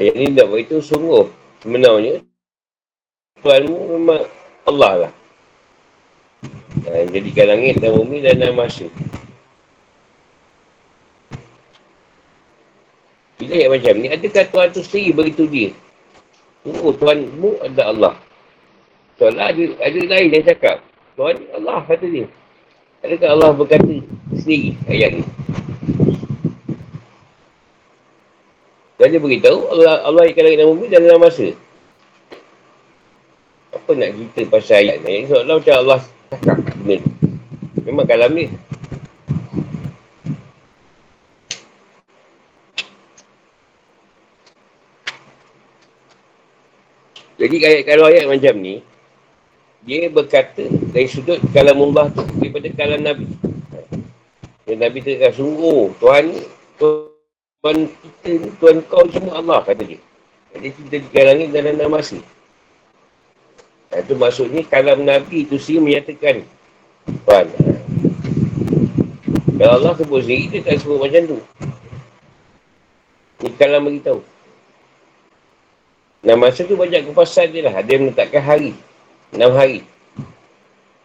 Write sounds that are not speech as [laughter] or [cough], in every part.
Ayat ni nak beritahu sungguh. Sebenarnya, Tuhanmu memang Allah lah. Ha, jadikan langit dan bumi dan dalam masa. Bila ayat macam ni, adakah Tuhan tu sendiri beritahu dia? Oh, Tuhanmu ada Allah. Soalan ada, ada lain yang cakap. Tuhan Allah kata dia. Adakah Allah berkata sendiri ayat ni? Dan dia beritahu Allah, Allah ikan langit dan bumi dalam masa. Apa nak cerita pasal ayat ni? Seolah macam Allah cakap benda ni. Memang kalam ni. Jadi ayat kalau ayat macam ni, dia berkata dari sudut kalam Allah tu daripada kalam Nabi. Dan Nabi tu sungguh Tuhan Tuhan kita ni, Tuhan kau semua Allah kata dia. Jadi kita di langit dalam enam masa. Itu maksudnya kalam Nabi itu sih menyatakan Tuhan. Kalau Allah sebut sendiri, dia tak sebut macam tu. Ini kalam beritahu. Nah masa tu banyak kepasan dia lah. Dia menetapkan hari. Enam hari.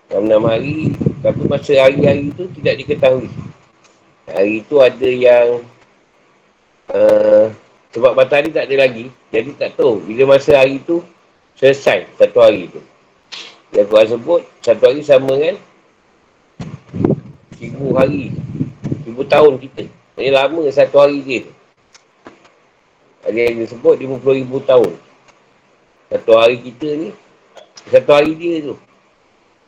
Dalam enam hari, tapi masa hari-hari tu tidak diketahui. Hari tu ada yang uh, sebab matahari tak ada lagi, jadi tak tahu bila masa hari tu selesai satu hari tu. Yang Tuhan sebut, satu hari sama kan seribu hari, seribu tahun kita. Ini lama satu hari dia tu. Ada yang disebut 50 ribu tahun. Satu hari kita ni satu hari dia tu.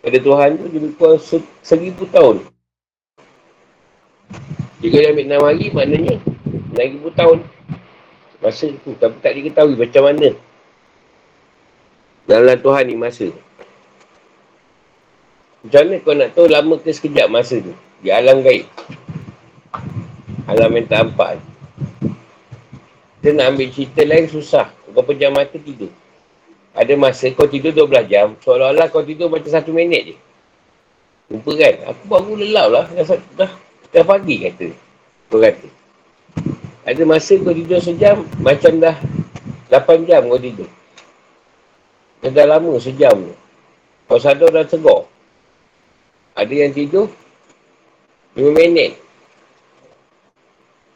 Pada Tuhan tu lebih kurang seribu tahun. Jika dia ambil enam hari, maknanya enam ribu tahun. Masa tu. Tapi tak diketahui macam mana. Dalam Tuhan ni masa. Macam mana kau nak tahu lama ke sekejap masa tu? Di alam gaib. Alam yang tak nampak. Kita nak ambil cerita lain susah. Kau pejam mata tidur. Ada masa kau tidur 12 jam, seolah-olah kau tidur macam satu minit je. Lupa kan? Aku baru lelap lah. Dah, dah, dah pagi kata. Kau kata. Ada masa kau tidur sejam, macam dah 8 jam kau tidur. Dah, dah lama sejam tu. Kau sadar dah tegur. Ada yang tidur 5 minit.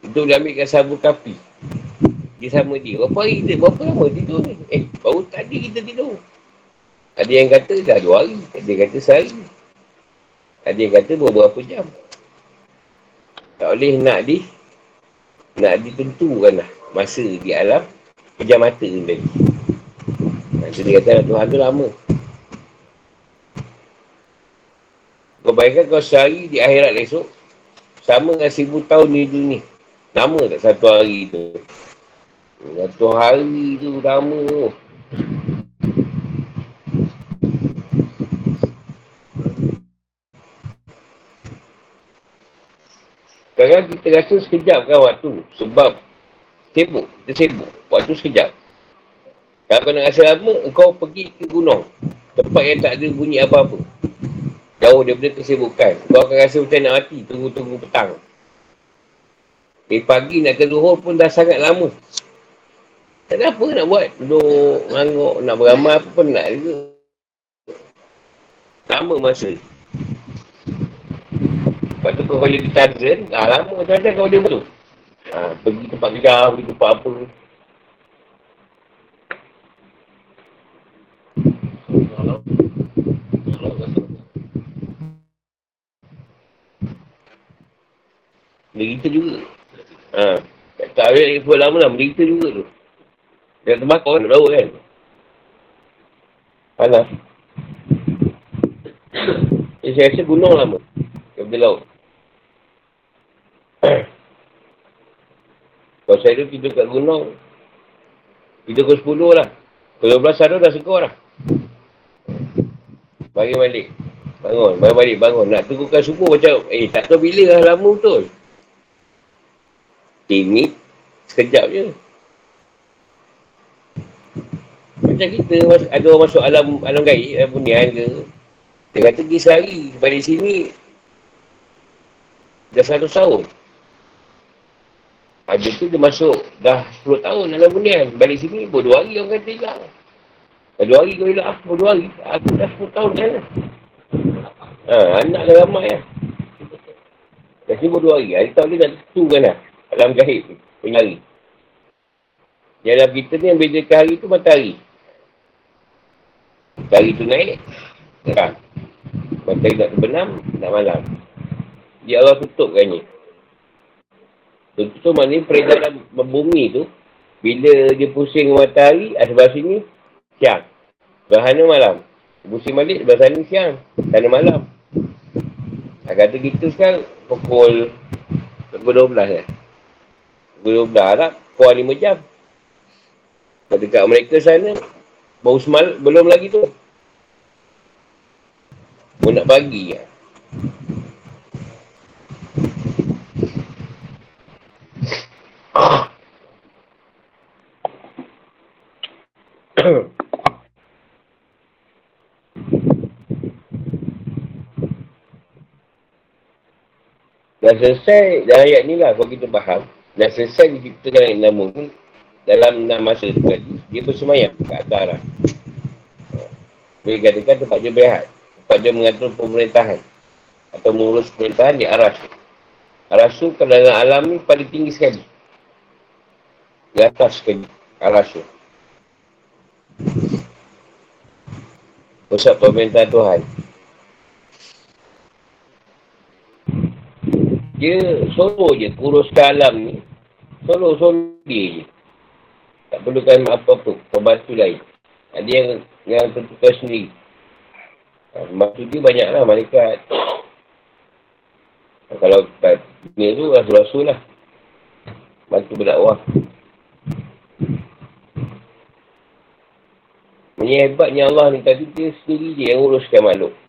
Itu dia ambil kat sabuk kapi. Dia sama dia. Berapa hari kita? Berapa lama tidur ni? Eh, baru tadi kita tidur. Ada yang kata dah dua hari. Ada yang kata sehari. Ada yang kata beberapa jam. Tak boleh nak di nak ditentukan lah masa di alam pejam mata ni tadi. Nanti dia kata Tuhan tu lama. Kau bayangkan kau sehari di akhirat esok sama dengan seribu tahun di dunia. Lama tak satu hari tu? Satu hari tu lama tu. Sekarang kita rasa sekejap kan waktu. Sebab sibuk. Kita sibuk. Waktu sekejap. Kalau kau nak rasa lama, kau pergi ke gunung. Tempat yang tak ada bunyi apa-apa. Jauh daripada kesibukan. Kau akan rasa macam nak mati. Tunggu-tunggu petang. Eh pagi nak ke zuhur pun dah sangat lama. Tak ada apa nak buat. Duduk, mengangguk, nak beramal apa pun nak juga. Lama masa. Lepas tu kau kalau kita azan, dah lama macam-macam kau dia betul. Ha, pergi tempat kerja, pergi tempat apa. Kita juga. Ha. Tak ada lagi lama lah, kita juga tu. Yang terbakar nak laut kan. Panas. [coughs] Eh, saya rasa gunung lama. Daripada laut. [coughs] Kalau saya tu tidur kat gunung, tidur ke 10 lah. Kalau 12 hari dah sekor lah. Bagi balik. Bangun, bagi balik, bangun. Nak tunggukan subuh macam, eh tak tahu bila lah lama betul. Ini sekejap je. Macam kita ada orang masuk alam alam gaib, alam bunian ke. Dia kata pergi sehari. Balik sini dah satu tahun. Ada tu dia masuk dah 10 tahun dalam bunian. Balik sini bodoh hari orang kata hilang. Dah dua hari kau hilang aku bodoh hari. Aku dah 10 tahun sana. Ha, anak dah ramai lah. Dah sini bodoh hari. Hari tahun dia dah tentu kan lah. Alam gahib tu. Penyari. Dalam kita ni yang bezakan hari tu matahari. Matahari tu naik. Terang. Matahari nak terbenam, nak malam. Dia Allah tutupkan ni. Tentu tu maknanya peredaran bumi tu, bila dia pusing matahari, ah, sebelah sini, siang. Sebelah sana malam. Pusing balik, sebelah sana siang. Sana malam. Ha, kata kita sekarang, pukul pukul 12 ya. Pukul 12 Arab, kuah 5 jam. Kalau dekat mereka sana, baru semal, belum lagi tu. Mau nak pagi ya. Dah selesai dalam ayat ni lah kalau kita faham. Dah selesai diciptakan nama ni dalam enam masa sekali. Dia bersemayam ke atas lah. Boleh katakan tempat dia berehat. Tempat dia mengatur pemerintahan. Atau mengurus pemerintahan di aras. Aras tu kalau dalam alam ni paling tinggi sekali. Di atas sekali. Aras tu. Pusat pemerintahan Tuhan. Dia solo je kuruskan alam ni. Solo-solo dia je. Tak perlukan apa-apa. Pembantu lain. Ada yang yang tentukan sendiri. Ha, pembantu dia banyak lah malaikat. Kalau kat tu rasul-rasul lah. Bantu berdakwah. Ini hebatnya Allah ni tadi dia sendiri je yang uruskan makhluk.